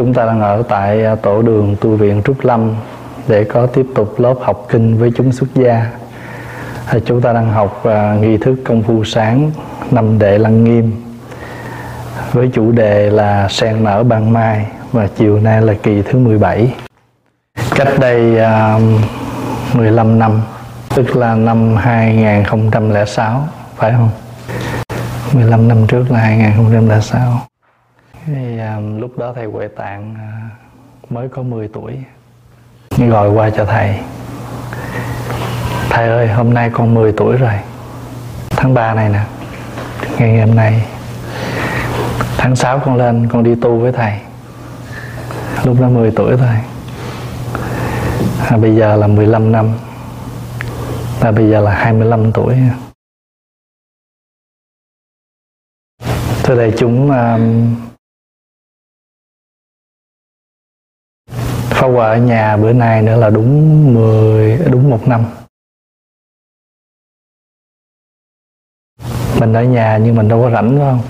chúng ta đang ở tại à, tổ đường tu viện Trúc Lâm để có tiếp tục lớp học kinh với chúng xuất gia. À, chúng ta đang học à, nghi thức công phu sáng năm đệ lăng nghiêm với chủ đề là sen nở ban mai và chiều nay là kỳ thứ 17. Cách đây uh, 15 năm, tức là năm 2006, phải không? 15 năm trước là 2006 thì, à, lúc đó thầy Huệ Tạng à, mới có 10 tuổi gọi qua cho thầy. Thầy ơi hôm nay con 10 tuổi rồi tháng 3 này nè ngày hôm nay tháng 6 con lên con đi tu với thầy. Lúc đó 10 tuổi thôi. À, bây giờ là 15 năm và bây giờ là 25 tuổi. Thưa đại chúng um, Pháp quà ở nhà bữa nay nữa là đúng 10 đúng một năm. Mình ở nhà nhưng mình đâu có rảnh phải không?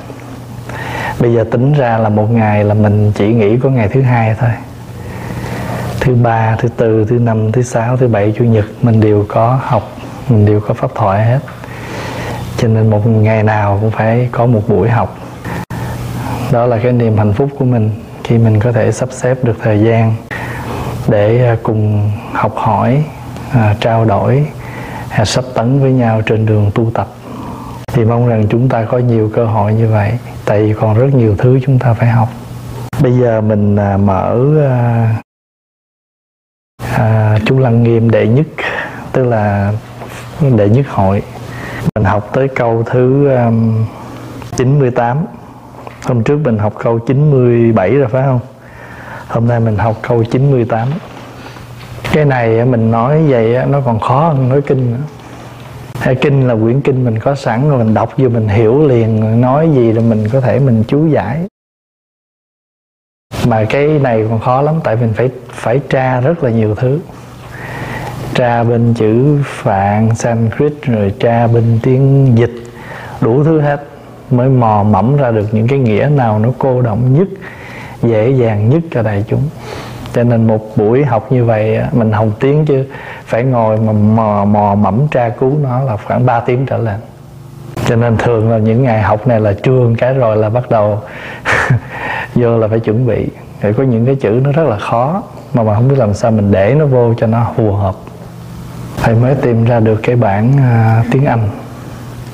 Bây giờ tính ra là một ngày là mình chỉ nghỉ có ngày thứ hai thôi. Thứ ba, thứ tư, thứ năm, thứ sáu, thứ bảy, chủ nhật mình đều có học, mình đều có pháp thoại hết. Cho nên một ngày nào cũng phải có một buổi học. Đó là cái niềm hạnh phúc của mình khi mình có thể sắp xếp được thời gian để à, cùng học hỏi à, trao đổi à, sắp tấn với nhau trên đường tu tập. Thì mong rằng chúng ta có nhiều cơ hội như vậy tại vì còn rất nhiều thứ chúng ta phải học. Bây giờ mình mở à, chú lăng nghiêm đệ nhất tức là đệ nhất hội. Mình học tới câu thứ um, 98 hôm trước mình học câu 97 rồi phải không? Hôm nay mình học câu 98 cái này mình nói vậy nó còn khó hơn nói kinh nữa. Hay kinh là quyển kinh mình có sẵn rồi mình đọc vô mình hiểu liền, nói gì là mình có thể mình chú giải. Mà cái này còn khó lắm, tại mình phải phải tra rất là nhiều thứ. Tra bên chữ phạn, sanskrit, rồi tra bên tiếng dịch, đủ thứ hết, mới mò mẫm ra được những cái nghĩa nào nó cô động nhất dễ dàng nhất cho đại chúng. Cho nên một buổi học như vậy mình học tiếng chứ phải ngồi mà mò mò mẫm tra cứu nó là khoảng 3 tiếng trở lên. Cho nên thường là những ngày học này là trương cái rồi là bắt đầu vô là phải chuẩn bị. Rồi có những cái chữ nó rất là khó mà mà không biết làm sao mình để nó vô cho nó phù hợp. Thầy mới tìm ra được cái bản uh, tiếng anh.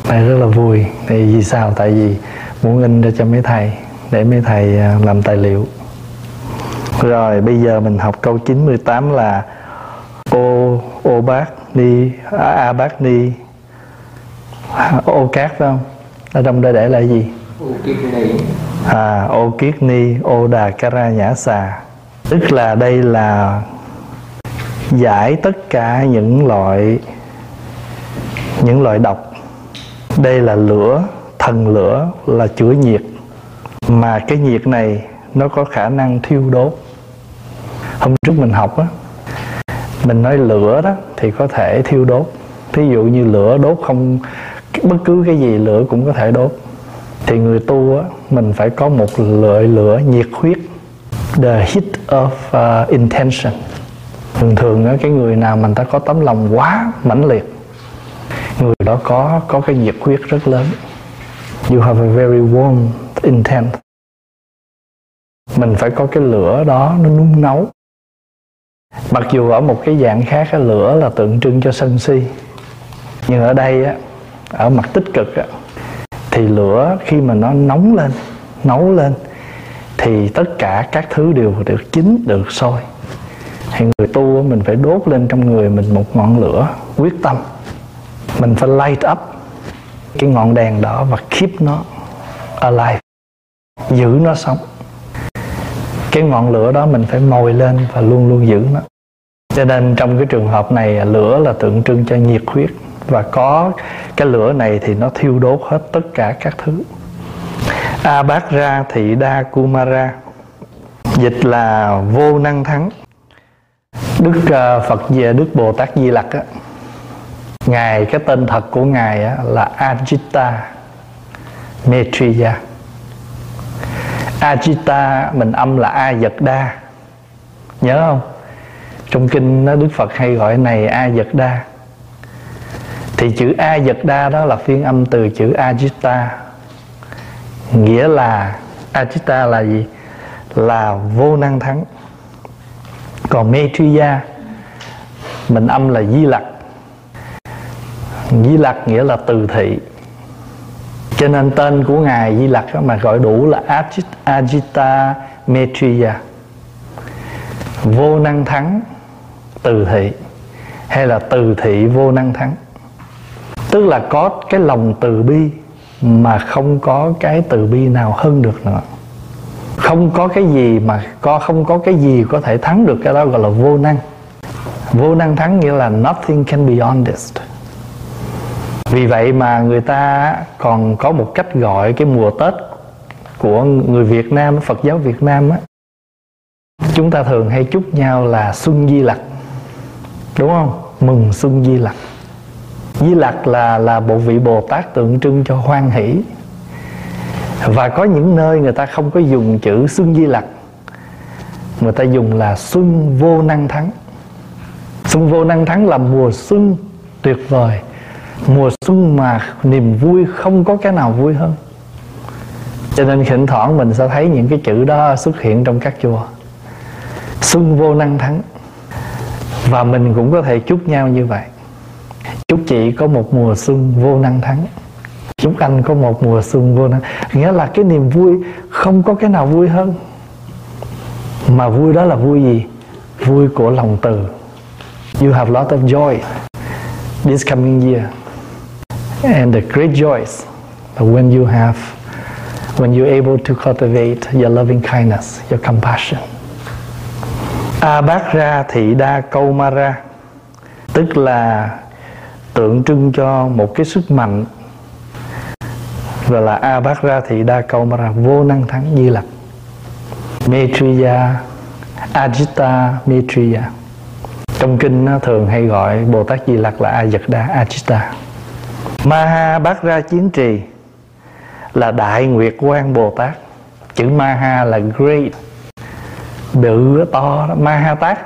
Thầy rất là vui. Thì vì sao? Tại vì muốn in ra cho mấy thầy để mấy thầy à, làm tài liệu. Rồi bây giờ mình học câu 98 là ô ô bát ni a, a bát ni. Ô cát phải không? Ở trong đây để là gì? Ô kiết ni. À ô kiết ni ô đà kara nhã xà. Tức là đây là giải tất cả những loại những loại độc. Đây là lửa thần lửa là chữa nhiệt mà cái nhiệt này nó có khả năng thiêu đốt. Hôm trước mình học á mình nói lửa đó thì có thể thiêu đốt. Thí dụ như lửa đốt không bất cứ cái gì lửa cũng có thể đốt. Thì người tu á mình phải có một lợi lửa nhiệt huyết. The heat of uh, intention. Thường thường á cái người nào mình ta có tấm lòng quá mãnh liệt người đó có có cái nhiệt huyết rất lớn. You have a very warm intent mình phải có cái lửa đó, nó nung nấu. Mặc dù ở một cái dạng khác, cái lửa là tượng trưng cho sân si. Nhưng ở đây á, ở mặt tích cực á, thì lửa khi mà nó nóng lên, nấu lên, thì tất cả các thứ đều được chín, được sôi. Thì người tu mình phải đốt lên trong người mình một ngọn lửa quyết tâm. Mình phải light up cái ngọn đèn đó và keep nó alive giữ nó sống. Cái ngọn lửa đó mình phải mồi lên và luôn luôn giữ nó. Cho nên trong cái trường hợp này lửa là tượng trưng cho nhiệt huyết. Và có cái lửa này thì nó thiêu đốt hết tất cả các thứ. A bát ra thị đa kumara. Dịch là vô năng thắng. Đức à, phật về đức bồ tát di lặc á. Ngài cái tên thật của ngài á, là ajita metriya Ajita, mình âm là a-vật Đa Nhớ không? Trong kinh nó Đức Phật hay gọi này a-vật Đa Thì chữ a-vật Đa đó là phiên âm từ chữ Ajita. Nghĩa là, Ajita là gì? Là vô năng thắng. Còn Maitreya, Mình âm là Di Lặc. Di Lặc nghĩa là từ thị cho nên tên của ngài Di Lặc mà gọi đủ là Ajita Maitreya vô năng thắng, từ thị. Hay là từ thị vô năng thắng. Tức là có cái lòng từ bi mà không có cái từ bi nào hơn được nữa. Không có cái gì mà có, không có cái gì có thể thắng được cái đó gọi là vô năng. Vô năng thắng nghĩa là nothing can be honest vì vậy mà người ta còn có một cách gọi cái mùa tết của người việt nam, phật giáo việt nam á. Chúng ta thường hay chúc nhau là xuân di lặc, đúng không? Mừng xuân di lặc. Di lặc là là bộ vị bồ tát tượng trưng cho hoan hỷ. Và có những nơi người ta không có dùng chữ xuân di lặc, người ta dùng là xuân vô năng thắng. Xuân vô năng thắng là mùa xuân tuyệt vời mùa xuân mà niềm vui không có cái nào vui hơn. Cho nên thỉnh thoảng mình sẽ thấy những cái chữ đó xuất hiện trong các chùa. Xuân vô năng thắng. Và mình cũng có thể chúc nhau như vậy. Chúc chị có một mùa xuân vô năng thắng. Chúc anh có một mùa xuân vô năng. Nghĩa là cái niềm vui không có cái nào vui hơn. Mà vui đó là vui gì? Vui của lòng từ. You have lot of joy this coming year and the great joys when you have, when you're able to cultivate your loving kindness, your compassion. A thị đa câu ma ra, tức là tượng trưng cho một cái sức mạnh. Gọi là a thị đa câu ma ra, vô năng thắng di lặc Maitreya, Ajita Maitreya. Trong kinh nó thường hay gọi Bồ Tát Di Lặc là A Ajita Maha Bát Ra Chiến Trì là Đại Nguyệt Quan Bồ Tát. Chữ Maha là great. Bự to đó. Maha Tát.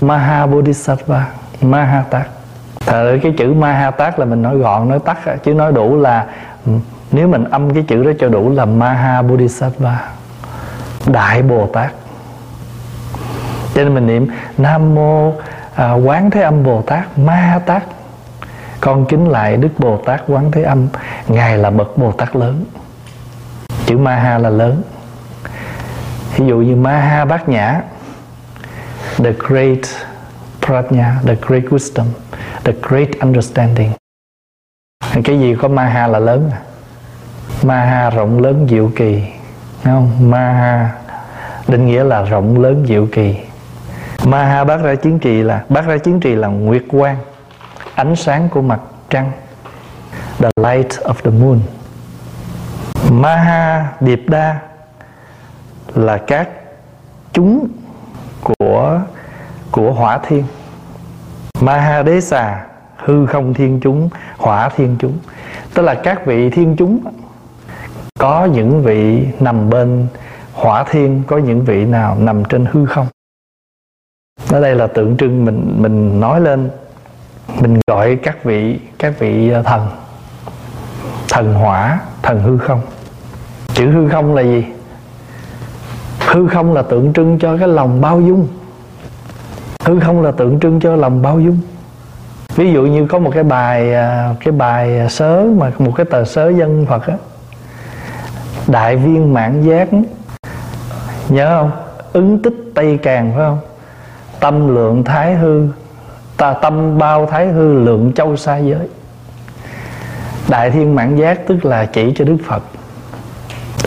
Maha Bodhisattva. Maha Tát. Thật cái chữ Maha Tát là mình nói gọn nói tắt chứ nói đủ là ừ, nếu mình âm cái chữ đó cho đủ là Maha Bodhisattva. Đại Bồ Tát. Cho nên mình niệm Nam Mô à, Quán Thế Âm Bồ Tát Ma Tát. Con kính lại Đức Bồ Tát Quán Thế Âm, Ngài là bậc Bồ Tát lớn. Chữ Ma Ha là lớn. Ví dụ như Ma Ha Bát Nhã, The Great Prajna, The Great Wisdom, The Great Understanding. Cái gì có Ma Ha là lớn? À? Ma Ha rộng lớn diệu kỳ. Không? Ma Ha định nghĩa là rộng lớn diệu kỳ. Ma ha bát ra chiến trì là bát ra chiến trì là nguyệt quang ánh sáng của mặt trăng, the light of the moon. Maha điệp đa là các chúng của của hỏa thiên. Maha đế xà hư không thiên chúng, hỏa thiên chúng. Tức là các vị thiên chúng, có những vị nằm bên hỏa thiên, có những vị nào nằm trên hư không. Ở đây là tượng trưng mình mình nói lên mình gọi các vị các vị ờ, thần. Thần hỏa, thần hư không. Chữ hư không là gì? Hư không là tượng trưng cho cái lòng bao dung. Hư không là tượng trưng cho lòng bao dung. Ví dụ như có một cái bài ờ, cái bài ờ, sớ mà một cái tờ sớ dân phật á. Đại viên mãn giác. Nhớ không? Ứng tích tây càng, phải không? Tâm lượng thái hư ta tâm bao thái hư lượng châu xa giới. Đại thiên mãn giác tức là chỉ cho đức phật.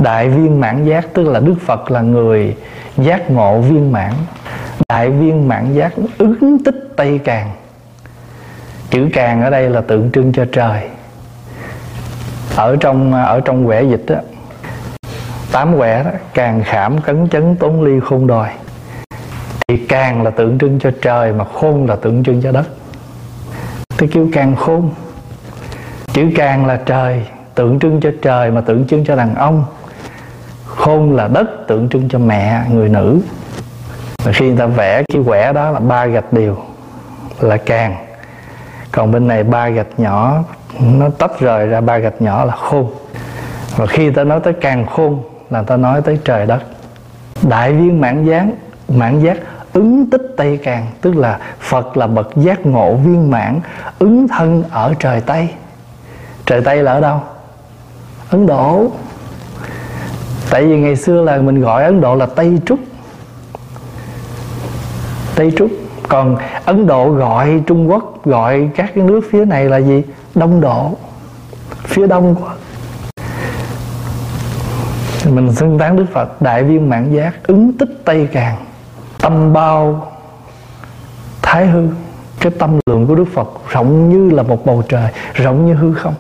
Đại viên mãn giác tức là đức phật là người giác ngộ viên mãn. Đại viên mãn giác ứng tích tây càng. Chữ càng ở đây là tượng trưng cho trời. Ở trong ở trong quẻ dịch đó tám quẻ đó, càng khảm cấn chấn tốn ly khôn đòi thì càng là tượng trưng cho trời mà khôn là tượng trưng cho đất. Tôi kêu càng khôn, chữ càng là trời, tượng trưng cho trời mà tượng trưng cho đàn ông. Khôn là đất, tượng trưng cho mẹ, người nữ. Và khi người ta vẽ cái quẻ đó là ba gạch đều là càng. Còn bên này ba gạch nhỏ, nó tách rời ra ba gạch nhỏ là khôn. Và khi ta nói tới càng khôn là ta nói tới trời đất. Đại viên mãn giác mãn giác ứng tích tây càng, tức là phật là bậc giác ngộ viên mãn, ứng thân ở trời tây. Trời tây là ở đâu? Ấn độ. Tại vì ngày xưa là mình gọi ấn độ là tây trúc. Tây trúc. Còn ấn độ gọi trung quốc, gọi các cái nước phía này là gì? Đông độ. Phía đông của mình xưng tán đức phật, đại viên mãn giác, ứng tích tây càng tâm bao thái hư. Cái tâm lượng của đức phật rộng như là một bầu trời, rộng như hư không.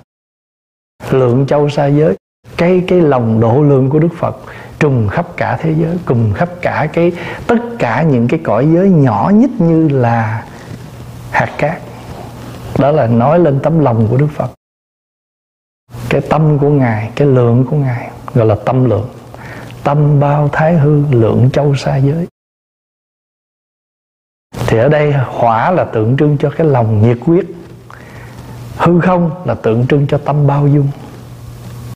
Lượng châu xa giới, cái cái lòng độ lượng của đức phật trùng khắp cả thế giới, cùng khắp cả cái, tất cả những cái cõi giới nhỏ nhất như là hạt cát. Đó là nói lên tấm lòng của đức phật. Cái tâm của ngài, cái lượng của ngài gọi là tâm lượng. Tâm bao thái hư, lượng châu xa giới thì ở đây hỏa là tượng trưng cho cái lòng nhiệt quyết hư không là tượng trưng cho tâm bao dung.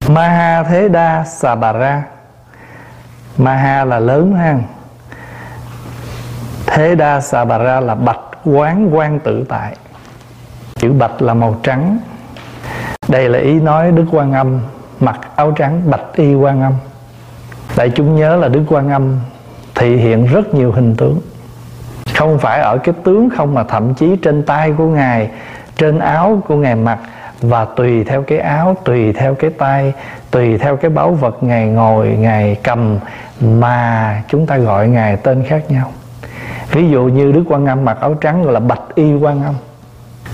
Maha thế đa xà bà ra maha là lớn ha thế đa xà bà ra là bạch quán quan tự tại. Chữ bạch là màu trắng. Đây là ý nói đức quan âm mặc áo trắng bạch y quan âm. Đại chúng nhớ là đức quan âm thị hiện rất nhiều hình tướng không phải ở cái tướng không, mà thậm chí trên tay của ngài, trên áo của ngài mặc. Và tùy theo cái áo, tùy theo cái tay, tùy theo cái báu vật ngài ngồi, ngài cầm, mà chúng ta gọi ngài tên khác nhau. Ví dụ như đức quan âm mặc áo trắng gọi là bạch y quan âm.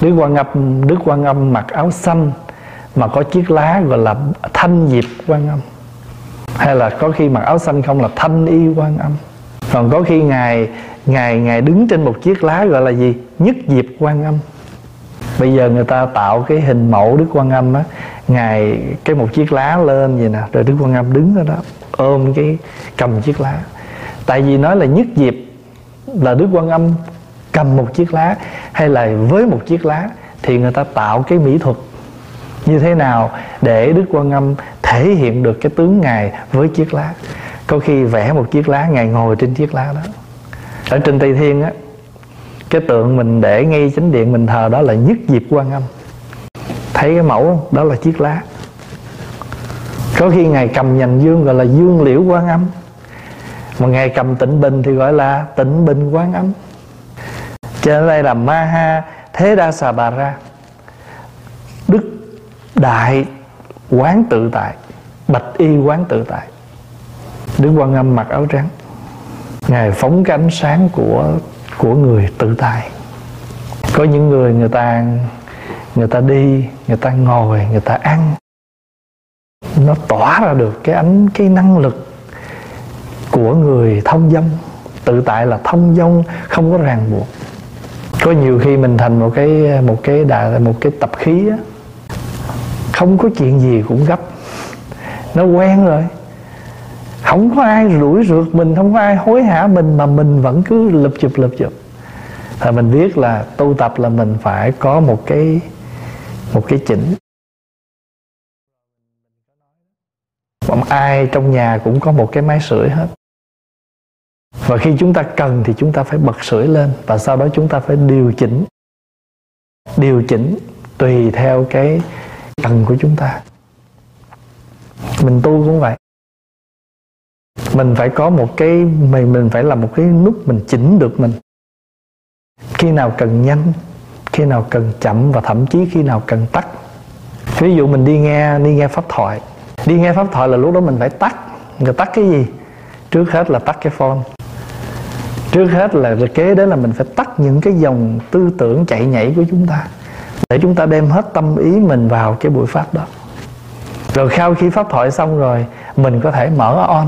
Đức quan âm, đức quan âm mặc áo xanh, mà có chiếc lá gọi là thanh diệp quan âm. Hay là có khi mặc áo xanh không là thanh y quan âm. Còn có khi ngài ngài ngài đứng trên một chiếc lá gọi là gì? Nhất diệp quan âm. Bây giờ người ta tạo cái hình mẫu đức quan âm á. Ngài cái một chiếc lá lên vậy nè, rồi đức quan âm đứng ở đó, ôm cái cầm chiếc lá. Tại vì nói là nhất diệp là đức quan âm cầm một chiếc lá hay là với một chiếc lá thì người ta tạo cái mỹ thuật như thế nào để đức quan âm thể hiện được cái tướng ngài với chiếc lá. Có khi vẽ một chiếc lá, ngài ngồi trên chiếc lá đó ở trên tây thiên á, cái tượng mình để ngay chánh điện mình thờ đó là nhất diệp quan âm. Thấy cái mẫu đó là chiếc lá. Có khi ngài cầm nhành dương gọi là dương liễu quan âm. Mà ngài cầm tịnh bình thì gọi là tịnh bình quan âm. Cho nên đây là maha thế đa xà bà ra. Đức đại quán tự tại, bạch y quán tự tại. Đức quan âm mặc áo trắng ngài phóng cái ánh sáng của của người tự tại. Có những người người ta người ta đi, người ta ngồi, người ta ăn. Nó tỏa ra được cái ánh, cái năng lực của người thông dong. Tự tại là thông dong, không có ràng buộc. Có nhiều khi mình thành một cái một cái đà, một cái tập khí á. Không có chuyện gì cũng gấp. Nó quen rồi không có ai rủi rượt mình, không có ai hối hả mình, mà mình vẫn cứ lụp chụp lụp chụp. Thì mình biết là tu tập là mình phải có một cái một cái chỉnh. Ai trong nhà cũng có một cái máy sưởi hết. Và khi chúng ta cần thì chúng ta phải bật sưởi lên và sau đó chúng ta phải điều chỉnh. Điều chỉnh tùy theo cái cần của chúng ta. Mình tu cũng vậy mình phải có một cái, mình mình phải là một cái nút mình chỉnh được mình. Khi nào cần nhanh, khi nào cần chậm và thậm chí khi nào cần tắt. Ví dụ mình đi nghe đi nghe pháp thoại. Đi nghe pháp thoại là lúc đó mình phải tắt. Người tắt cái gì? Trước hết là tắt cái phone. Trước hết là kế đến là mình phải tắt những cái dòng tư tưởng chạy nhảy của chúng ta. Để chúng ta đem hết tâm ý mình vào cái buổi pháp đó. Rồi sau khi pháp thoại xong rồi, mình có thể mở on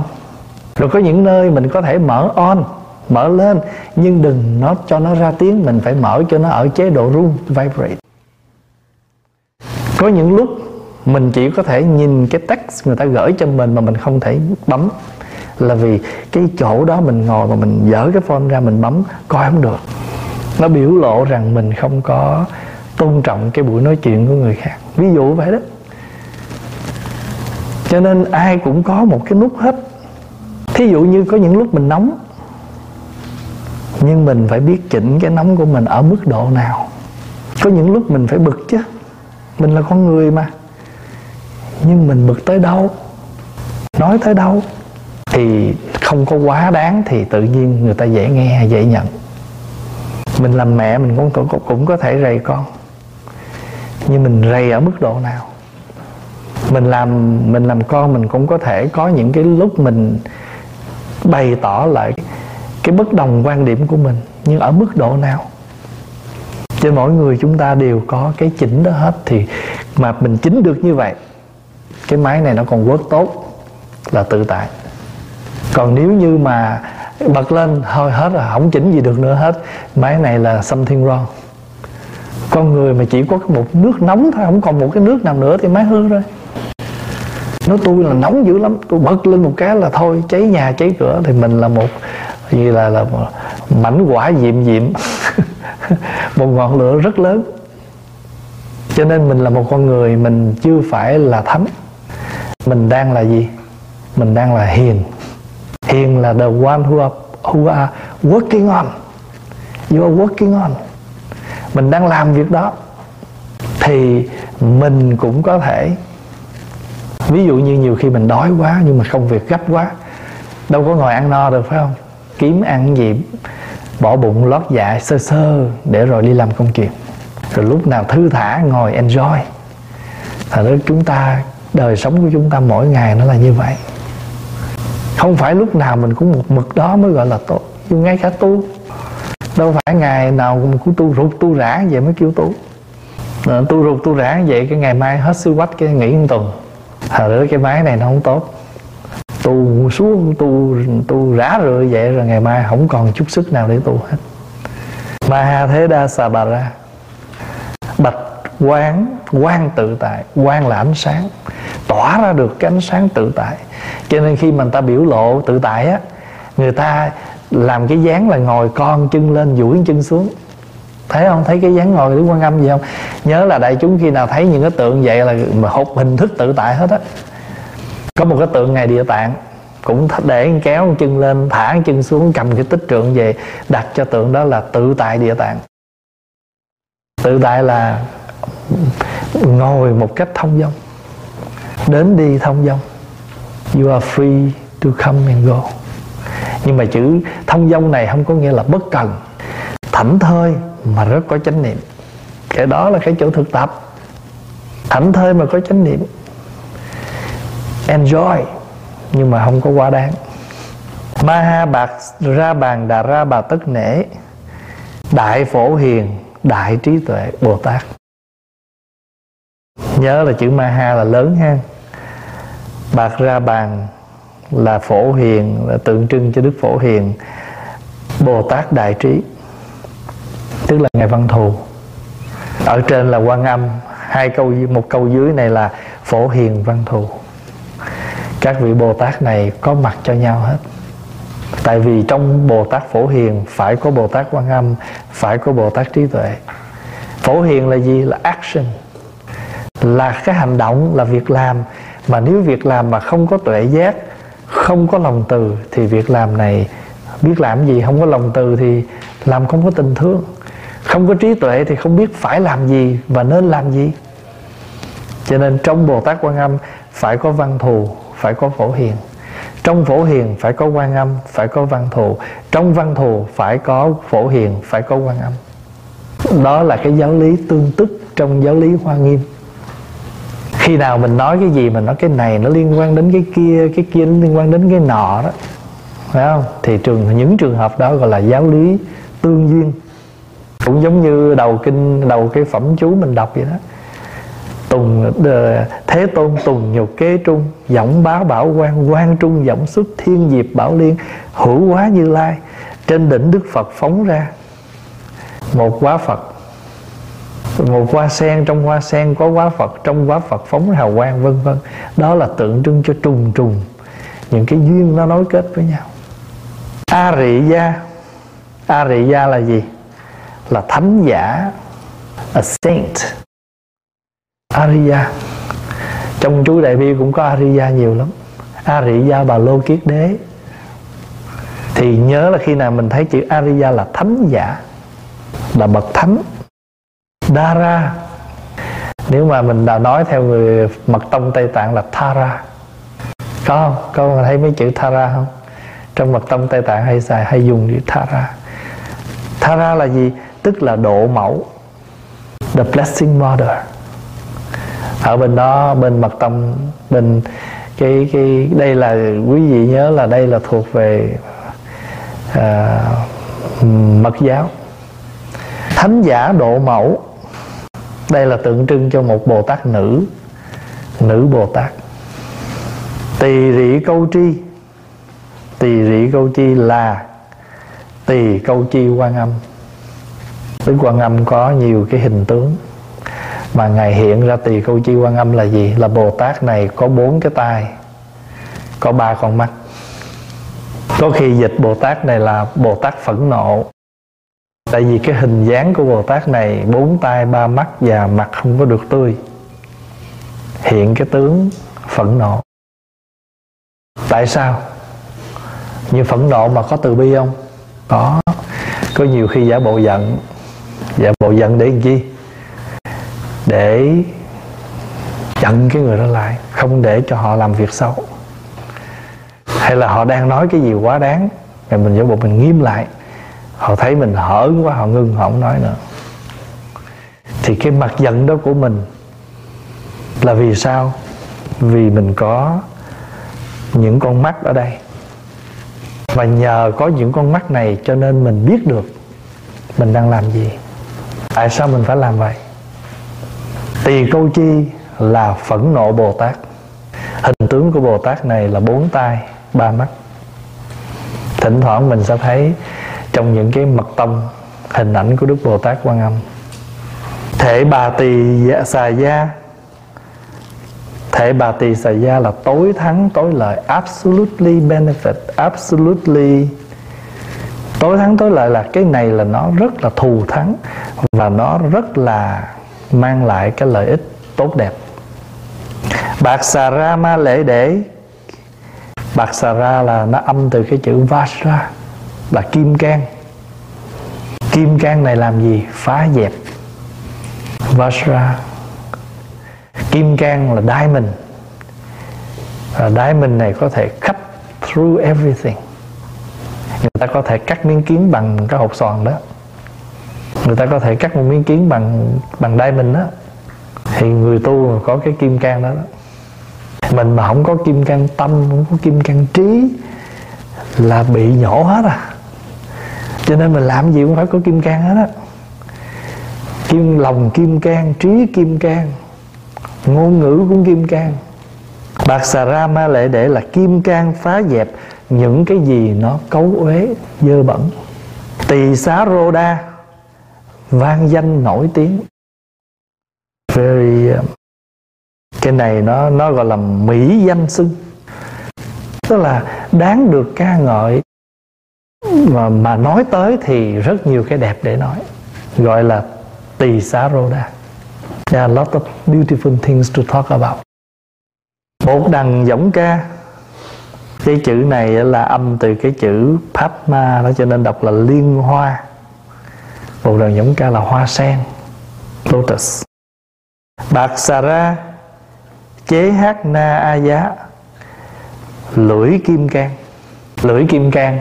rồi có những nơi mình có thể mở on, mở lên, nhưng đừng nó cho nó ra tiếng, mình phải mở cho nó ở chế độ room vibrate. Có những lúc mình chỉ có thể nhìn cái text người ta gửi cho mình mà mình không thể bấm. Là vì cái chỗ đó mình ngồi mà mình dở cái phone ra mình bấm, coi không được. Nó biểu lộ rằng mình không có tôn trọng cái buổi nói chuyện của người khác. Ví dụ vậy đó. Cho nên ai cũng có một cái nút hết thí dụ như có những lúc mình nóng nhưng mình phải biết chỉnh cái nóng của mình ở mức độ nào. Có những lúc mình phải bực chứ mình là con người mà nhưng mình bực tới đâu nói tới đâu thì không có quá đáng thì tự nhiên người ta dễ nghe dễ nhận. Mình làm mẹ mình cũng cũng, cũng có thể rầy con nhưng mình rầy ở mức độ nào? Mình làm mình làm con mình cũng có thể có những cái lúc mình bày tỏ lại cái bất đồng quan điểm của mình, nhưng ở mức độ nào? Cho mỗi người chúng ta đều có cái chỉnh đó hết, thì mà mình chỉnh được như vậy, cái máy này nó còn work tốt là tự tại. Còn nếu như mà bật lên thôi hết rồi không chỉnh gì được nữa hết, máy này là something wrong. Con người mà chỉ có một nước nóng thôi, không còn một cái nước nào nữa thì máy hư rồi nói tôi là nóng dữ lắm tôi bật lên một cái là thôi cháy nhà cháy cửa thì mình là một như là là một mảnh quả diệm diệm. Một ngọn lửa rất lớn. Cho nên mình là một con người mình chưa phải là thánh. Mình đang là gì? Mình đang là hiền. Hiền là the one who are, who are working on. You are working on. Mình đang làm việc đó. Thì mình cũng có thể ví dụ như nhiều khi mình đói quá nhưng mà công việc gấp quá, đâu có ngồi ăn no được, phải không? Kiếm ăn gì, bỏ bụng, lót dạ sơ sơ, để rồi đi làm công chuyện. Rồi lúc nào thư thả, ngồi enjoy. Thật ra chúng ta, đời sống của chúng ta mỗi ngày nó là như vậy. Không phải lúc nào mình cũng một mực đó mới gọi là tốt, nhưng ngay cả tu. Đâu phải ngày nào mình cũng tu rụt, tu rã vậy mới kêu tu. Ờ, tu rụt, tu rã vậy, cái ngày mai hết sư quách, cái nghỉ một tuần thật ra cái máy này nó không tốt. Tu xuống, tu tu rã rượi vậy rồi ngày mai không còn chút sức nào để tu hết. Ma thế đa xà bà ra bạch quán quan tự tại quan là ánh sáng. Tỏa ra được cái ánh sáng tự tại. Cho nên khi mà người ta biểu lộ tự tại á, người ta làm cái dáng là ngồi con chân lên, duỗi chân xuống thấy không? Thấy cái dáng ngồi đứng quan âm gì không? Nhớ là đại chúng khi nào thấy những cái tượng vậy là mà hụt hình thức tự tại hết á. Có một cái tượng ngày địa tạng, cũng để kéo chân lên, thả chân xuống, cầm cái tích trượng về, đặt cho tượng đó là tự tại địa tạng. Tự tại là ngồi một cách thông dong, đến đi thông dong. You are free to come and go. Nhưng mà chữ thông dong này không có nghĩa là bất cần thảnh thơi mà rất có chánh niệm. Cái đó là cái chỗ thực tập. Thảnh thơi mà có chánh niệm. Enjoy, nhưng mà không có quá đáng. Ma ha bạc ra bàn đà ra bà tất nể. Đại phổ hiền, đại trí tuệ, bồ tát. Nhớ là chữ ma ha là lớn ha. Bạc ra bàn là phổ hiền, là tượng trưng cho đức phổ hiền. Bồ tát đại trí tức là ngài văn thù. Ở trên là quan âm. Hai câu một câu dưới này là phổ hiền văn thù. Các vị bồ tát này có mặt cho nhau hết. Tại vì trong bồ tát phổ hiền phải có bồ tát quan âm, phải có bồ tát trí tuệ. Phổ hiền là gì? Là action. Là cái hành động, là việc làm. Mà nếu việc làm mà không có tuệ giác, không có lòng từ, thì việc làm này biết làm gì? Không có lòng từ thì làm không có tình thương không có trí tuệ thì không biết phải làm gì và nên làm gì. Cho nên trong bồ tát quan âm phải có văn thù, phải có phổ hiền. Trong phổ hiền phải có quan âm, phải có văn thù. Trong văn thù phải có phổ hiền, phải có quan âm. Đó là cái giáo lý tương tức trong giáo lý hoa nghiêm. Khi nào mình nói cái gì mình nói cái này nó liên quan đến cái kia cái kia nó liên quan đến cái nọ đó, phải không? Thì trường, những trường hợp đó gọi là giáo lý tương duyên cũng giống như đầu kinh, đầu cái phẩm chú mình đọc vậy đó. Tùng ờ, thế tôn, tùng nhục kế trung, giọng báo bảo quan quan trung, giọng xuất thiên diệp bảo liên, hữu quá như lai. Trên đỉnh đức phật phóng ra một quá phật. Một hoa sen, trong hoa sen có quá phật, trong quá phật phóng hào quang, vân vân. Đó là tượng trưng cho trùng trùng. Những cái duyên nó nối kết với nhau. A rị gia. A rị gia là gì? Là thánh giả, a saint. Ariya. Trong chú đại bi cũng có Ariya nhiều lắm. Ariya bà lô kiết đế. Thì nhớ là khi nào mình thấy chữ Ariya là thánh giả, là bậc thánh. Dara. Nếu mà mình đã nói theo người mật tông Tây Tạng là Thara. Có không? có thấy mấy chữ Thara không? Trong mật tông Tây Tạng hay xài, hay dùng chữ Thara. Thara là gì? Tức là độ mẫu. The blessing mother. Ở bên đó bên mật tâm bên cái cái đây là quý vị nhớ là đây là thuộc về à, mật giáo. Thánh giả độ mẫu. Đây là tượng trưng cho một bồ tát nữ nữ bồ tát. Tỳ rị câu tri. Tỳ rị câu chi là tỳ câu chi quan âm đức quan âm có nhiều cái hình tướng. Mà ngài hiện ra tỳ câu chi quan âm là gì? Là bồ tát này có bốn cái tai, có ba con mắt. Có khi dịch bồ tát này là bồ tát phẫn nộ. Tại vì cái hình dáng của bồ tát này, bốn tay ba mắt và mặt không có được tươi. Hiện cái tướng phẫn nộ. Tại sao? Như phẫn nộ mà có từ bi không? Có. Có nhiều khi giả bộ giận giả bộ giận để làm chi? Để chặn cái người đó lại, không để cho họ làm việc xấu. Hay là họ đang nói cái gì quá đáng rồi mình giả bộ mình nghiêm lại. Họ thấy mình hở quá, họ ngưng, họ không nói nữa. Thì cái mặt giận đó của mình là vì sao? Vì mình có những con mắt ở đây. Và nhờ có những con mắt này cho nên mình biết được mình đang làm gì tại sao mình phải làm vậy? Tỳ câu chi là phẫn nộ bồ tát hình tướng của bồ tát này là bốn tay ba mắt. Thỉnh thoảng mình sẽ thấy trong những cái mật tông, hình ảnh của đức bồ tát quan âm. Thể bà tỳ xà gia. Thể bà tỳ xà gia là tối thắng, tối lợi, absolutely benefit, absolutely. Tối thắng, tối lợi là cái này là nó rất là thù thắng và nó rất là mang lại cái lợi ích tốt đẹp. Bạc xà ra ma lễ để bạc xà ra là nó âm từ cái chữ vajra, là kim cang. Kim cang này làm gì? Phá dẹp. Vajra. Kim cang là diamond. Và diamond này có thể cut through everything. Người ta có thể cắt miếng kiếm bằng cái hộp xoàn đó người ta có thể cắt một miếng kiến bằng bằng đai mình đó thì người tu mà có cái kim can đó, đó. Mình mà không có kim can tâm không có kim can trí là bị nhổ hết à. Cho nên mình làm gì cũng phải có kim can hết á. Kim lòng kim can trí kim can ngôn ngữ cũng kim can bạc xà ra ma lệ để là kim can phá dẹp những cái gì nó cấu uế dơ bẩn. Tỳ xá rô đa vang danh nổi tiếng. Very um, cái này nó nó gọi là mỹ danh xưng. Tức là đáng được ca ngợi. Mà mà nói tới thì rất nhiều cái đẹp để nói. Gọi là tỳ xá rô đa. There are a lot of beautiful things to talk about. Một đằng giọng ca. Cái chữ này là âm từ cái chữ Padma đó, cho nên đọc là liên hoa một đằng giống ca là hoa sen. Lotus. Bạc xà ra, chế hát na a giá. Lưỡi kim can lưỡi kim can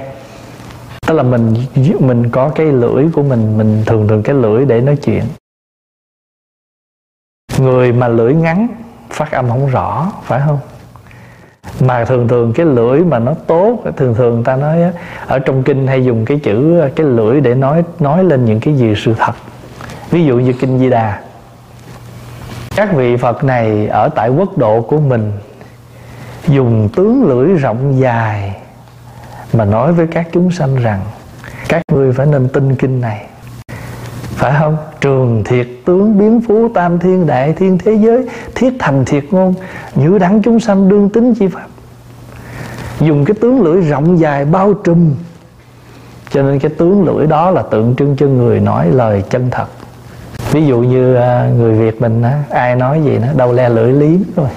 tức là mình mình có cái lưỡi của mình mình thường thường cái lưỡi để nói chuyện. Người mà lưỡi ngắn, phát âm không rõ, phải không? Mà thường thường cái lưỡi mà nó tốt, thường thường ta nói ở trong kinh hay dùng cái chữ, cái lưỡi để nói nói lên những cái gì sự thật. Ví dụ như kinh di đà. Các vị phật này ở tại quốc độ của mình dùng tướng lưỡi rộng dài mà nói với các chúng sanh rằng, các ngươi phải nên tin kinh này. Phải không? Trường thiệt tướng biến phú tam thiên đại thiên thế giới thiết thành thiệt ngôn. Nhữ đẳng chúng sanh đương tính chi pháp. Dùng cái tướng lưỡi rộng dài bao trùm. Cho nên cái tướng lưỡi đó là tượng trưng cho người nói lời chân thật. Ví dụ như à, người việt mình á, ai nói gì nó đâu le lưỡi liếm rồi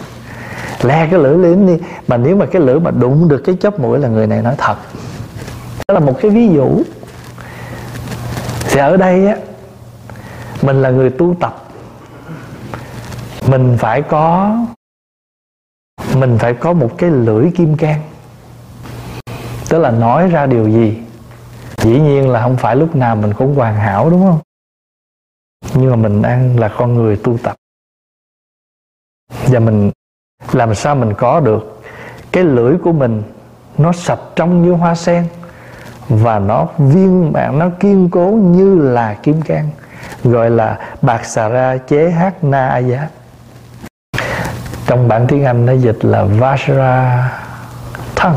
le cái lưỡi liếm đi mà nếu mà cái lưỡi mà đụng được cái chóp mũi là người này nói thật. Đó là một cái ví dụ. Thì ở đây á mình là người tu tập. Mình phải có, mình phải có một cái lưỡi kim cang. Tức là nói ra điều gì? Dĩ nhiên là không phải lúc nào mình cũng hoàn hảo, đúng không? Nhưng mà mình đang là con người tu tập. Và mình làm sao mình có được cái lưỡi của mình, nó sạch trong như hoa sen, và nó viên bản nó kiên cố như là kim cang gọi là bạc xà ra chế hát na a giá trong bản tiếng Anh nó dịch là Vajra thân.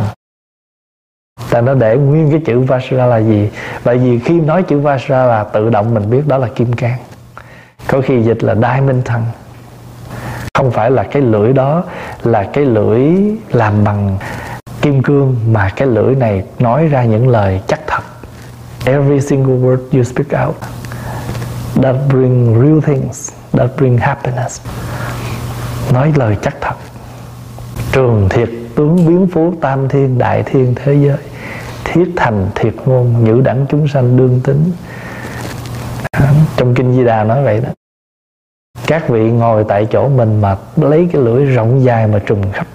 Ta nó để nguyên cái chữ Vajra là gì? Bởi vì khi nói chữ Vajra là tự động mình biết đó là kim cang. Có khi dịch là diamond tongue không phải là cái lưỡi đó, là cái lưỡi làm bằng kim cương mà cái lưỡi này nói ra những lời chắc thật. Every single word you speak out that bring real things, that bring happiness. Nói lời chắc thật. Trường thiệt tướng biến phú tam thiên, đại thiên thế giới. Thiết thành thiệt ngôn, nhữ đẳng chúng sanh đương tính. Trong kinh di đà nói vậy đó. Các vị ngồi tại chỗ mình mà lấy cái lưỡi rộng dài mà trùm khắp.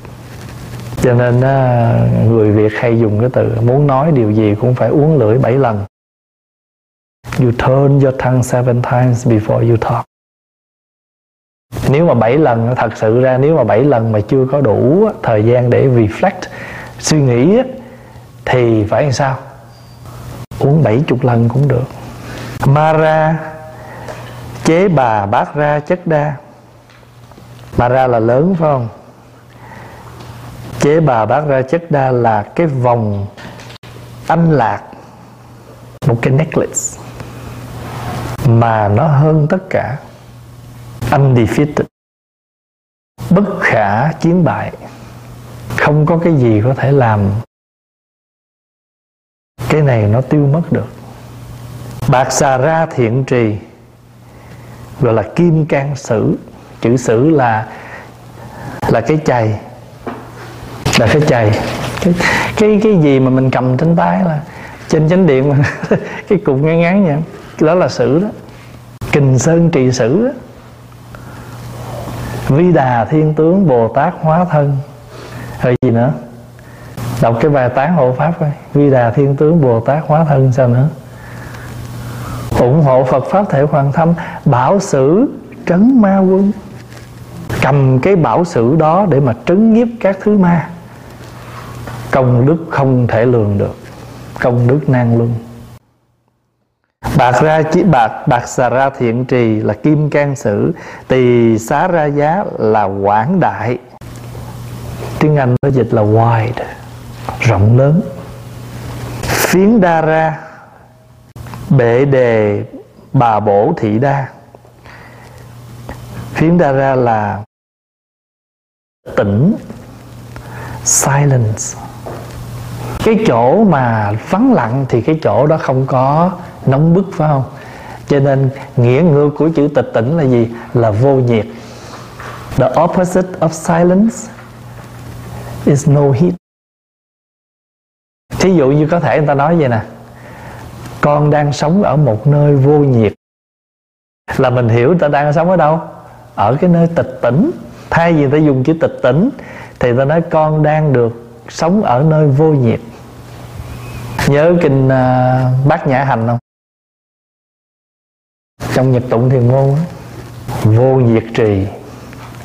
Cho nên người việt hay dùng cái từ, muốn nói điều gì cũng phải uống lưỡi bảy lần you turn your tongue seven times before you talk. Nếu mà bảy lần, thật sự ra nếu mà bảy lần mà chưa có đủ thời gian để reflect, suy nghĩ thì phải làm sao? Uống bảy chục lần cũng được. Mara chế bà bát ra, chất đa. Mara là lớn, phải không? Chế bà bát ra, chất đa là cái vòng anh lạc, một cái necklace mà nó hơn tất cả. Undefeated. Bất khả chiến bại. Không có cái gì có thể làm cái này nó tiêu mất được. Bạc xà ra thiện trì, gọi là kim can sử. Chữ sử là là cái chày. Là cái chày. Cái cái cái gì mà mình cầm trên tay là, trên chánh điện mà cái cục ngắn ngắn vậy? Đó là sử đó. Kình sơn trì sử đó. Vi đà thiên tướng bồ tát hóa thân. Rồi gì nữa? Đọc cái bài tán hộ pháp coi. Vi đà thiên tướng bồ tát hóa thân sao nữa? Ủng hộ phật pháp thể hoàn thâm, bảo sử trấn ma quân. Cầm cái bảo sử đó để mà trấn nhiếp các thứ ma. Công đức không thể lường được. Công đức nan luân bạc ra chỉ bạc bạc xà ra thiện trì là kim can sử, tỳ xá ra giá là quảng đại. Tiếng anh nó dịch là wide, rộng lớn. Phiến đa ra, bệ đề, bà bổ thị đa. Phiến đa ra là tĩnh silence. Cái chỗ mà vắng lặng thì cái chỗ đó không có nóng bức phải không? Cho nên nghĩa ngược của chữ tịch tỉnh là gì? Là vô nhiệt. The opposite of silence is no heat. Thí dụ như có thể người ta nói vậy nè. Con đang sống ở một nơi vô nhiệt. Là mình hiểu ta đang sống ở đâu? Ở cái nơi tịch tỉnh. Thay vì ta dùng chữ tịch tỉnh thì ta nói con đang được sống ở nơi vô nhiệt. Nhớ kinh uh, bát nhã hành không? Trong nhật tụng thiền môn vô nhiệt trì,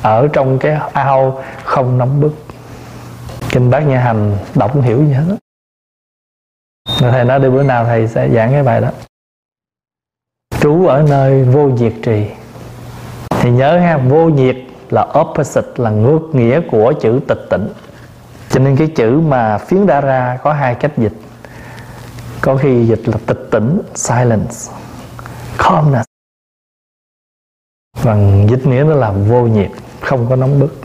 ở trong cái ao không nóng bức. Kinh bát nhã hành đọc không hiểu gì hết rồi thầy nói đi, bữa nào thầy sẽ giảng cái bài đó. Trú ở nơi vô nhiệt trì. Thì nhớ ha, vô nhiệt là opposite, là ngược nghĩa của chữ tịch tịnh. Cho nên cái chữ mà phiến đa ra có hai cách dịch. Có khi dịch là tịch tỉnh silence, calmness phần dịch nghĩa nó là vô nhiệt, không có nóng bức.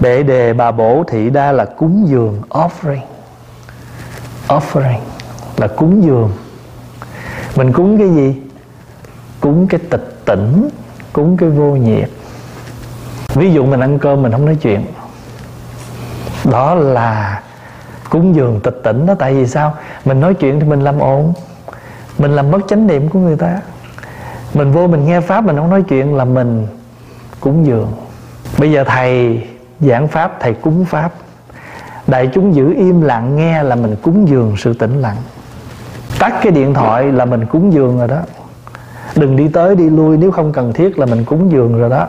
Bệ đề bà bổ thị đa là cúng dường, offering. Offering là cúng dường. Mình cúng cái gì? Cúng cái tịch tỉnh, cúng cái vô nhiệt. Ví dụ mình ăn cơm, mình không nói chuyện. Đó là cúng dường tịch tỉnh đó, tại vì sao? Mình nói chuyện thì mình làm ồn. Mình làm mất chánh niệm của người ta mình vô mình nghe pháp, mình không nói chuyện là mình cúng dường. Bây giờ thầy giảng pháp, thầy cúng pháp. Đại chúng giữ im lặng nghe là mình cúng dường sự tĩnh lặng. Tắt cái điện thoại là mình cúng dường rồi đó. Đừng đi tới đi lui, nếu không cần thiết là mình cúng dường rồi đó.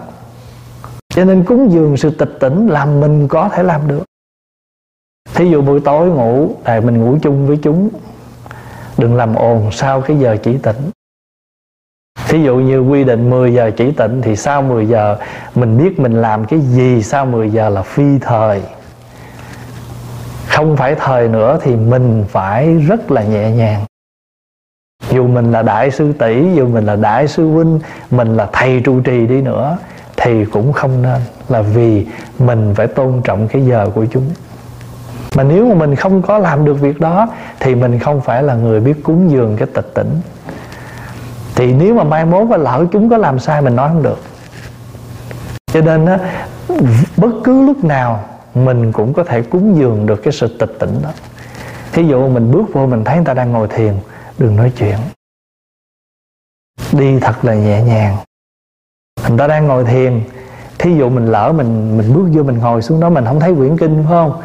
Cho nên cúng dường sự tịch tỉnh làm mình có thể làm được. Thí dụ buổi tối ngủ tại mình ngủ chung với chúng. Đừng làm ồn sau cái giờ chỉ tỉnh thí dụ như quy định 10 giờ chỉ tịnh thì sau 10 giờ mình biết mình làm cái gì, sau 10 giờ là phi thời. Không phải thời nữa thì mình phải rất là nhẹ nhàng. Dù mình là đại sư tỷ, dù mình là đại sư huynh, mình là thầy trụ trì đi nữa, thì cũng không nên, là vì mình phải tôn trọng cái giờ của chúng. Mà nếu mà mình không có làm được việc đó, thì mình không phải là người biết cúng dường cái tịch tỉnh thì nếu mà mai mốt và lỡ chúng có làm sai mình nói không được. Cho nên á, bất cứ lúc nào mình cũng có thể cúng dường được cái sự tịch tỉnh đó. Thí dụ mình bước vô mình thấy người ta đang ngồi thiền, đừng nói chuyện. Đi thật là nhẹ nhàng. Người ta đang ngồi thiền, thí dụ mình lỡ mình mình bước vô mình ngồi xuống đó, mình không thấy quyển kinh phải không?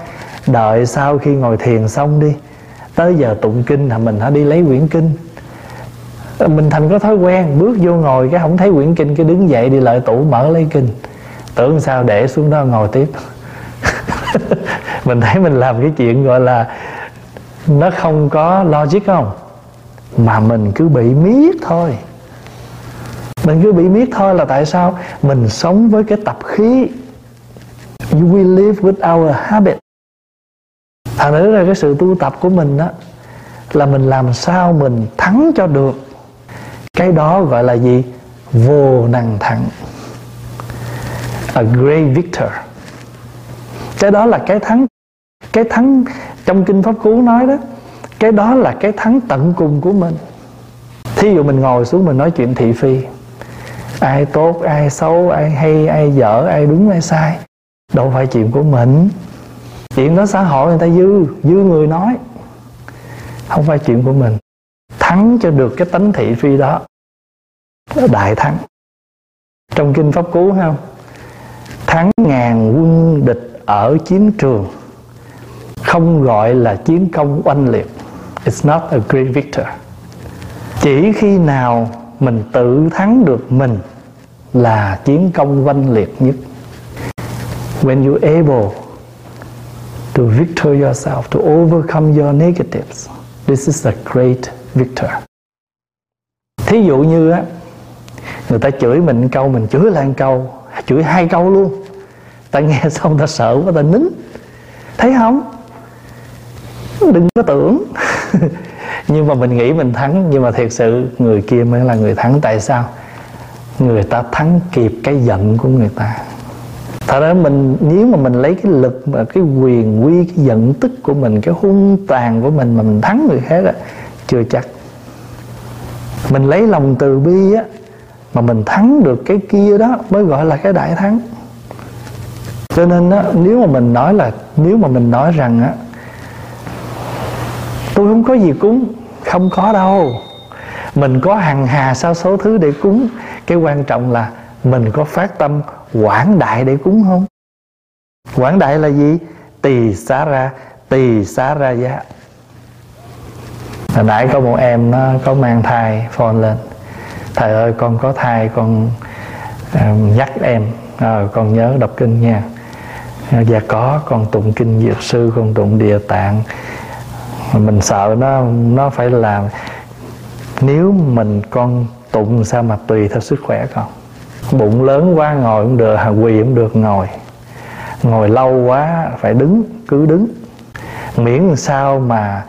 Đợi sau khi ngồi thiền xong đi, tới giờ tụng kinh là mình hãy đi lấy quyển kinh mình thành có thói quen, bước vô ngồi cái không thấy quyển kinh, cái đứng dậy đi lại tủ mở lấy kinh. Tưởng sao để xuống đó ngồi tiếp. Mình thấy mình làm cái chuyện gọi là nó không có logic không? Mà mình cứ bị miết thôi. Mình cứ bị miết thôi là tại sao? Mình sống với cái tập khí. We live with our habit. Thành nữa là cái sự tu tập của mình đó là mình làm sao mình thắng cho được cái đó gọi là gì? Vô năng thắng. A great victor. Cái đó là cái thắng cái thắng trong kinh pháp cú nói đó, cái đó là cái thắng tận cùng của mình. Thí dụ mình ngồi xuống mình nói chuyện thị phi. Ai tốt, ai xấu, ai hay, ai dở, ai đúng, ai sai. Đâu phải chuyện của mình. Chuyện đó xã hội người ta dư dư người nói. Không phải chuyện của mình. Thắng cho được cái tánh thị phi đó đại thắng. Trong kinh pháp cú không thắng ngàn quân địch ở chiến trường không gọi là chiến công oanh liệt. It's not a great victor chỉ khi nào mình tự thắng được mình là chiến công oanh liệt nhất. When you able to victor yourself, to overcome your negatives, this is a great victor thí dụ như á người ta chửi mình câu mình chửi lại câu, chửi hai câu luôn. Ta nghe xong ta sợ quá, ta nín. Thấy không? Đừng có tưởng. Nhưng mà mình nghĩ mình thắng, nhưng mà thiệt sự người kia mới là người thắng. Tại sao? Người ta thắng kịp cái giận của người ta. Thật ra mình, nếu mà mình lấy cái lực mà cái quyền quy, cái giận tức của mình, cái hung tàn của mình mà mình thắng người khác á, chưa chắc. Mình lấy lòng từ bi á mà mình thắng được cái kia đó mới gọi là cái đại thắng. Cho nên á, nếu mà mình nói là, nếu mà mình nói rằng á, tôi không có gì cúng. Không có đâu. Mình có hàng hà sao số thứ để cúng. Cái quan trọng là mình có phát tâm quảng đại để cúng không? Quảng đại là gì? Tỳ xá ra, tỳ xá ra giá. Hồi nãy có một em nó có mang thai phone lên thầy ơi con có thai con um, nhắc em. À, con nhớ đọc kinh nha. Ờ, dạ có con tụng kinh dược sư con tụng địa tạng. Mình sợ nó nó phải làm. Nếu mình con tụng sao mà tùy theo sức khỏe con? Bụng lớn quá ngồi cũng được quỳ cũng được ngồi. Ngồi lâu quá phải đứng cứ đứng. Miễn sao mà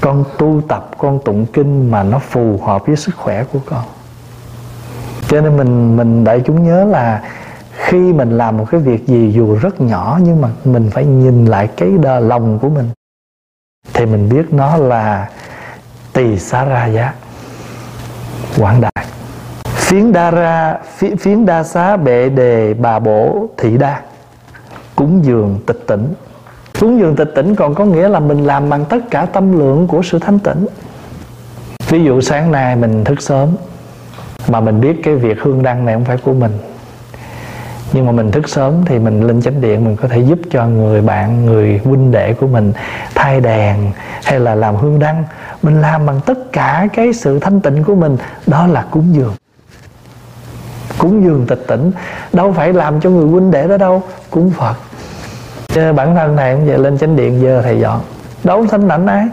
con tu tập con tụng kinh mà nó phù hợp với sức khỏe của con. Cho nên mình mình đại chúng nhớ là khi mình làm một cái việc gì dù rất nhỏ nhưng mà mình phải nhìn lại cái đờ lòng của mình. Thì mình biết nó là tỳ xá ra giá quảng đại phiến đa ra phiến, phiến đa xá bệ đề bà bổ thị đa cúng dường tịch tỉnh cúng giường tịch tỉnh còn có nghĩa là mình làm bằng tất cả tâm lượng của sự thanh tịnh. Ví dụ sáng nay mình thức sớm, mà mình biết cái việc hương đăng này không phải của mình. Nhưng mà mình thức sớm thì mình lên chánh điện, mình có thể giúp cho người bạn, người huynh đệ của mình thay đèn hay là làm hương đăng. Mình làm bằng tất cả cái sự thanh tịnh của mình, đó là cúng dường. Cúng dường tịch tỉnh, đâu phải làm cho người huynh đệ đó đâu, cúng phật chứ bản thân thầy cũng vậy, lên chánh điện giờ thầy dọn. Đâu thanh lãnh ai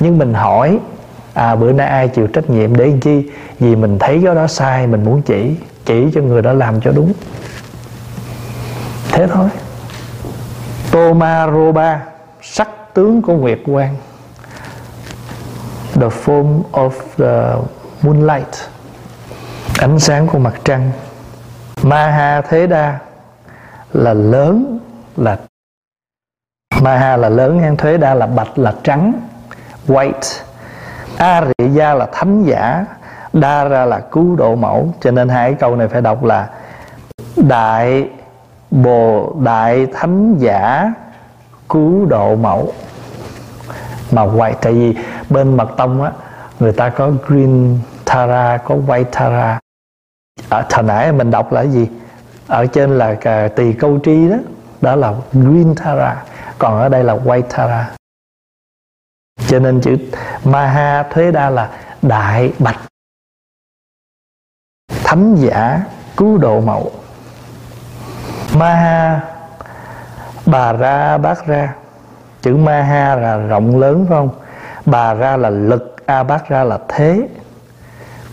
nhưng mình hỏi à bữa nay ai chịu trách nhiệm để làm chi? Vì mình thấy cái đó sai, mình muốn chỉ chỉ cho người đó làm cho đúng. Thế thôi. Tomaroba, sắc tướng của Nguyệt Quang. The form of the moonlight. Ánh sáng của mặt trăng. Maha Thế Đa là lớn, là Maha là lớn ngang thuế Đa là bạch là trắng, White. Ariya là thánh giả, Đa ra là cứu độ mẫu. Cho nên hai câu này phải đọc là Đại Bồ, Đại Thánh Giả Cứu Độ Mẫu. Mà white Tại vì bên mật tông á, Người ta có green Tara Có white Tara ở à, Hồi nãy mình đọc là gì? Ở trên là tỳ câu tri đó Đó là green Tara còn ở đây là white Cho nên chữ Maha Thuế Đa là Đại Bạch. Thánh giả cứu độ mẫu. Maha Bà ra bác ra. Chữ Maha là rộng lớn phải không? Bà ra là lực A bác ra là thế.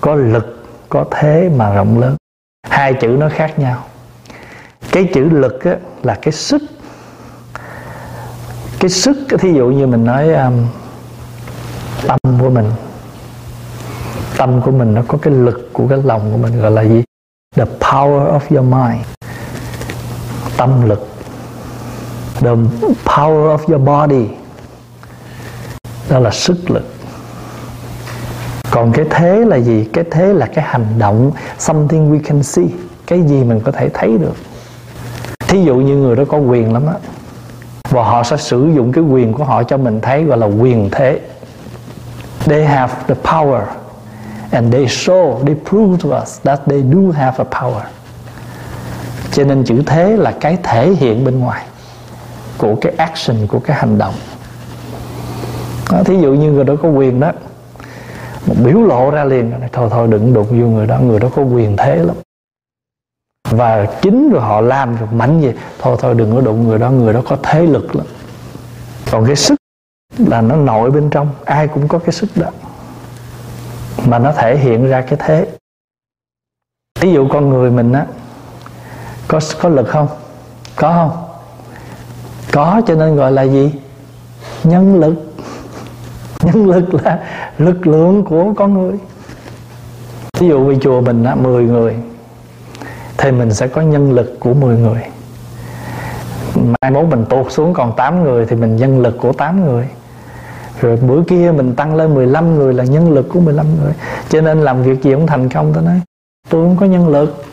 Có lực Có thế mà rộng lớn. Hai chữ nó khác nhau. Cái chữ lực á, là cái sức cái sức Thí dụ như mình nói um, Tâm của mình. Tâm của mình nó có cái lực Của cái lòng của mình gọi là gì? The power of your mind. Tâm lực. The power of your body. Đó là sức lực. Còn cái thế là gì? Cái thế là cái hành động something we can see. Cái gì mình có thể thấy được. Thí dụ như người đó có quyền lắm á và họ sẽ sử dụng cái quyền của họ cho mình thấy gọi là quyền thế. They have the power and they show they prove to us that they do have a power. Cho nên chữ thế là cái thể hiện bên ngoài của cái action của cái hành động. Đó, thí dụ như người đó có quyền đó biểu lộ ra liền thôi thôi đừng đụng vô người đó người đó có quyền thế lắm và chính rồi họ làm rồi mạnh gì thôi thôi, đừng có đụng người đó người đó có thế lực lắm. Còn cái sức là nó nội bên trong, ai cũng có cái sức đó. Mà nó thể hiện ra cái thế. Ví dụ con người mình á, có có lực không? Có không? Có, cho nên gọi là gì? Nhân lực. Nhân lực là lực lượng của con người. Ví dụ vì chùa mình á 10 người thì mình sẽ có nhân lực của 10 người. Mai mốt mình tụt xuống còn 8 người thì mình nhân lực của 8 người. Rồi bữa kia mình tăng lên 15 người là nhân lực của 15 người. Cho nên làm việc gì cũng thành công tôi nói tôi không có nhân lực.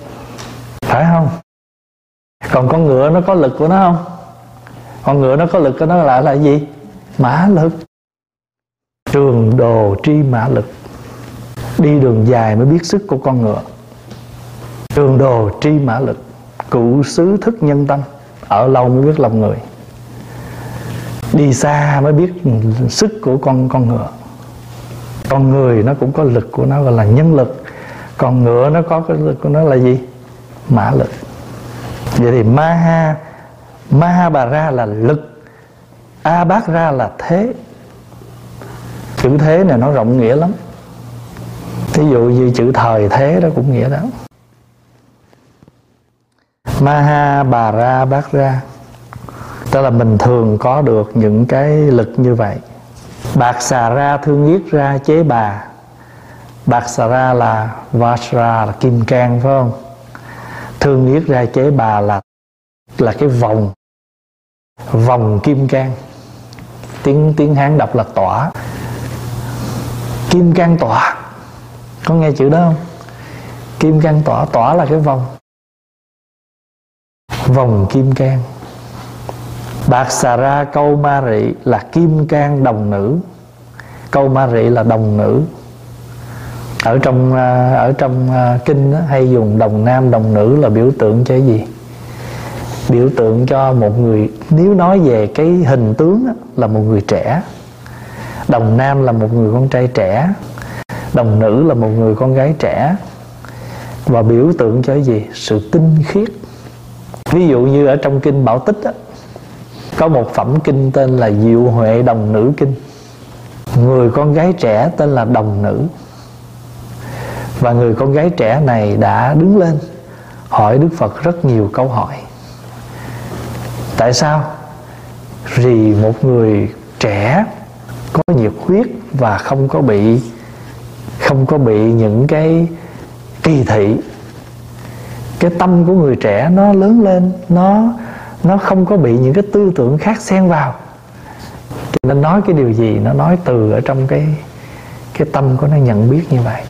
Phải không? Còn con ngựa nó có lực của nó không? Con ngựa nó có lực của nó là là gì? Mã lực. Trường đồ tri mã lực. Đi đường dài mới biết sức của con ngựa trường đồ tri mã lực, cụ xứ thức nhân tâm, ở lâu mới biết lòng người. Đi xa mới biết sức của con con ngựa. Con người nó cũng có lực của nó gọi là nhân lực, còn ngựa nó có cái lực của nó là gì? Mã lực. Vậy thì maha maha bà ra là lực a bát ra là thế. Chữ thế này nó rộng nghĩa lắm. Ví dụ như chữ thời thế đó cũng nghĩa đó maha bà ra bát ra tức là mình thường có được những cái lực như vậy. Bạc xà ra thương yết ra chế bà. Bạc xà ra là vajra, là kim cang, phải không? Thương yết ra chế bà là là cái vòng. Vòng kim cang. Tiếng tiếng hán đọc là tỏa. Kim cang tỏa. Có nghe chữ đó không? Kim cang tỏa tỏa là cái vòng vòng kim cang. Bạc xà ra câu ma rị là kim cang đồng nữ. Câu ma rị là đồng nữ. Ở trong à, ở trong à, kinh đó, hay dùng đồng nam đồng nữ là biểu tượng cho cái gì? Biểu tượng cho một người nếu nói về cái hình tướng đó, là một người trẻ. Đồng nam là một người con trai trẻ. Đồng nữ là một người con gái trẻ. Và biểu tượng cho cái gì? Sự tinh khiết ví dụ như ở trong kinh bảo tích đó, có một phẩm kinh tên là diệu huệ đồng nữ kinh. Người con gái trẻ tên là đồng nữ. Và người con gái trẻ này đã đứng lên hỏi đức phật rất nhiều câu hỏi. Tại sao? Vì một người trẻ có nhiệt huyết và không có bị không có bị những cái kỳ thị cái tâm của người trẻ nó lớn lên, nó nó không có bị những cái tư tưởng khác xen vào. Thì nó nói cái điều gì? Nó nói từ ở trong cái cái tâm của nó nhận biết như vậy.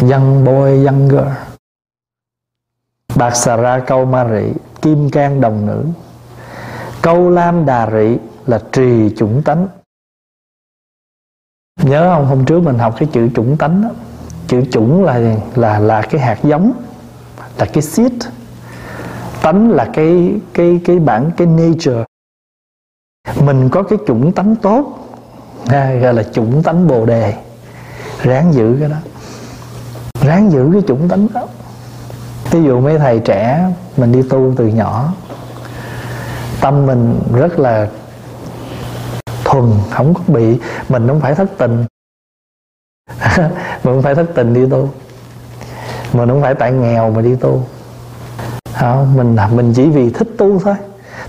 Young boy younger bạc xà ra câu ma rị, kim can đồng nữ. Câu lam đà rị là trì chủng tánh. Nhớ không? Hôm trước mình học cái chữ chủng tánh đó. chữ chủng là là là cái hạt giống là cái seed tánh là cái cái cái bản cái nature. Mình có cái chủng tánh tốt ha, gọi là chủng tánh bồ đề. Ráng giữ cái đó. Ráng giữ cái chủng tánh đó. Ví dụ mấy thầy trẻ mình đi tu từ nhỏ tâm mình rất là thuần không có bị mình không phải thất tình. Mình không phải thất tình đi tu mình không phải tại nghèo mà đi tu. Đó, mình mình chỉ vì thích tu thôi.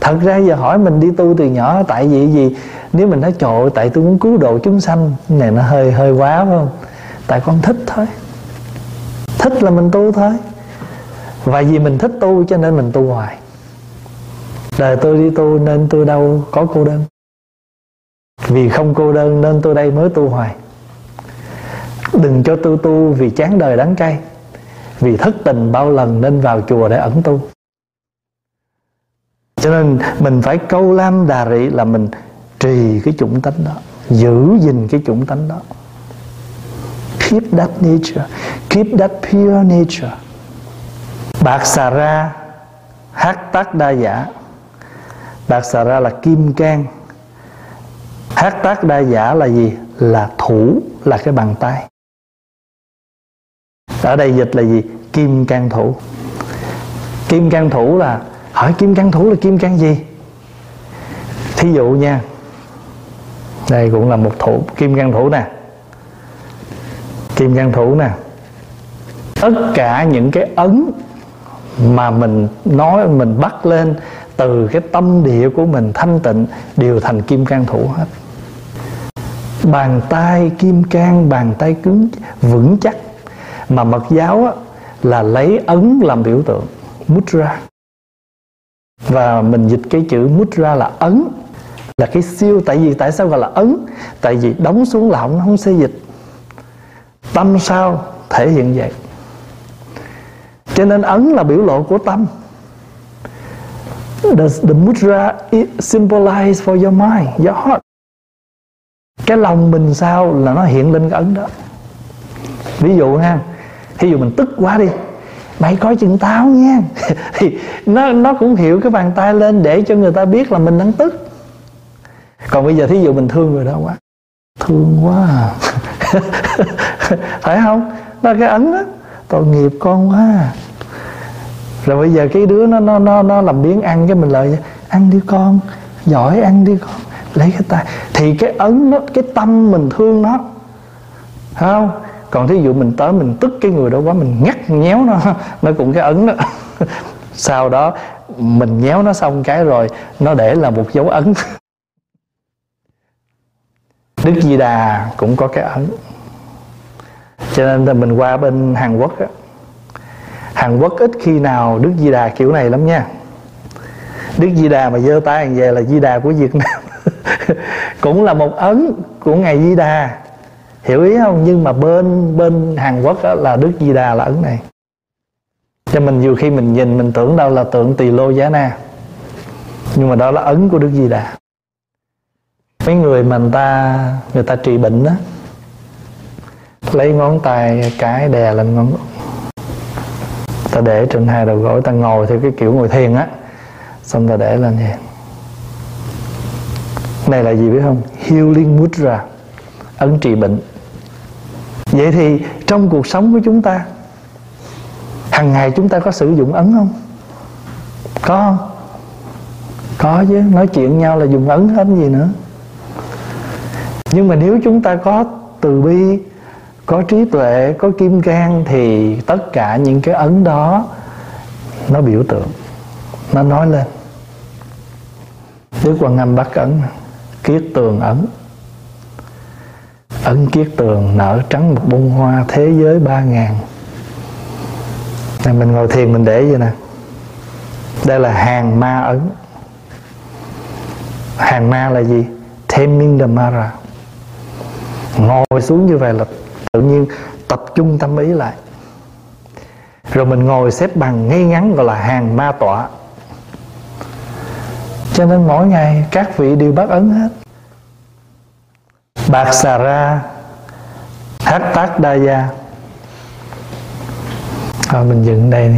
Thật ra giờ hỏi mình đi tu từ nhỏ tại vì gì? Nếu mình nói trội tại tôi muốn cứu độ chúng sanh. Này nó hơi hơi quá phải không? Tại con thích thôi. Thích là mình tu thôi. Và vì mình thích tu cho nên mình tu hoài. Đời tôi đi tu nên tôi đâu có cô đơn. Vì không cô đơn nên tôi đây mới tu hoài. Đừng cho tôi tu vì chán đời đắng cay vì thất tình bao lần nên vào chùa để ẩn tu. Cho nên mình phải câu lam đà rị là mình trì cái chủng tánh đó, giữ gìn cái chủng tánh đó. Keep that nature, keep that pure nature. Bạc xà ra, hát tác đa giả. Bạc xà ra là kim cang. Hát tác đa giả là gì? Là thủ, là cái bàn tay ở đây dịch là gì? Kim can thủ. Kim can thủ là, hỏi kim can thủ là kim can gì? Thí dụ nha, đây cũng là một thủ, kim can thủ nè. Kim can thủ nè. Tất cả những cái ấn mà mình nói, mình bắt lên từ cái tâm địa của mình thanh tịnh đều thành kim can thủ hết. Bàn tay kim can bàn tay cứng, vững chắc mà mật giáo á, là lấy ấn làm biểu tượng mudra. Và mình dịch cái chữ mudra là ấn là cái siêu. Tại vì tại sao gọi là ấn? Tại vì đóng xuống là không, không xê dịch. Tâm sao thể hiện vậy? Cho nên ấn là biểu lộ của tâm. The, the mudra symbolize for your mind your heart. Cái lòng mình sao là nó hiện lên cái ấn đó? Ví dụ ha ví dụ mình tức quá đi, mày coi chừng tao nha. Thì nó nó cũng hiểu cái bàn tay lên để cho người ta biết là mình đang tức. Còn bây giờ thí dụ mình thương người đó quá, thương quá à. phải không? Đó cái ấn đó tội nghiệp con quá à. rồi bây giờ cái đứa nó nó nó nó làm biến ăn cái mình lời ăn đi con, giỏi ăn đi con, lấy cái tay. Thì cái ấn nó, cái tâm mình thương nó, phải không? Còn thí dụ mình tới mình tức cái người đó quá, mình ngắt nhéo nó nó cũng cái ấn đó. Sau đó mình nhéo nó xong cái rồi nó để là một dấu ấn. Đức di đà cũng có cái ấn. Cho nên là mình qua bên Hàn Quốc á. Hàn Quốc ít khi nào Đức Di Đà kiểu này lắm nha. Đức Di Đà mà giơ tay về là Di Đà của Việt Nam. Cũng là một ấn của ngày Di Đà hiểu ý không? Nhưng mà bên bên Hàn Quốc đó là Đức Di Đà là ấn này. Cho mình nhiều khi mình nhìn, mình tưởng đâu là tượng tỳ lô giá na. Nhưng mà đó là ấn của Đức Di Đà. Mấy người mà người ta người ta trị bệnh đó lấy ngón tay, cái đè lên ngón. Ta để trên hai đầu gối, ta ngồi theo cái kiểu ngồi thiền á, xong ta để lên vậy. Này là gì biết không? Healing mudra, ấn trị bệnh vậy thì trong cuộc sống của chúng ta, hàng ngày chúng ta có sử dụng ấn không? Có không? Có chứ, nói chuyện nhau là dùng ấn hết gì nữa. Nhưng mà nếu chúng ta có từ bi, có trí tuệ, có kim cang thì tất cả những cái ấn đó nó biểu tượng, nó nói lên. Đức Quan Âm bắt Ấn, Kiết tường ấn. Ấn kiết tường nở trắng một bông hoa Thế giới ba ngàn. Này Mình ngồi thiền mình để vậy nè. Đây là hàng ma ấn. Hàng ma là gì? Taming the Mara Ngồi xuống như vậy là tự nhiên tập trung tâm ý lại. Rồi mình ngồi xếp bằng ngay ngắn gọi là hàng ma tọa. Cho nên mỗi ngày các vị đều bắt ấn hết bạc xà ra hát tác đa gia. Rồi mình dựng đây đi.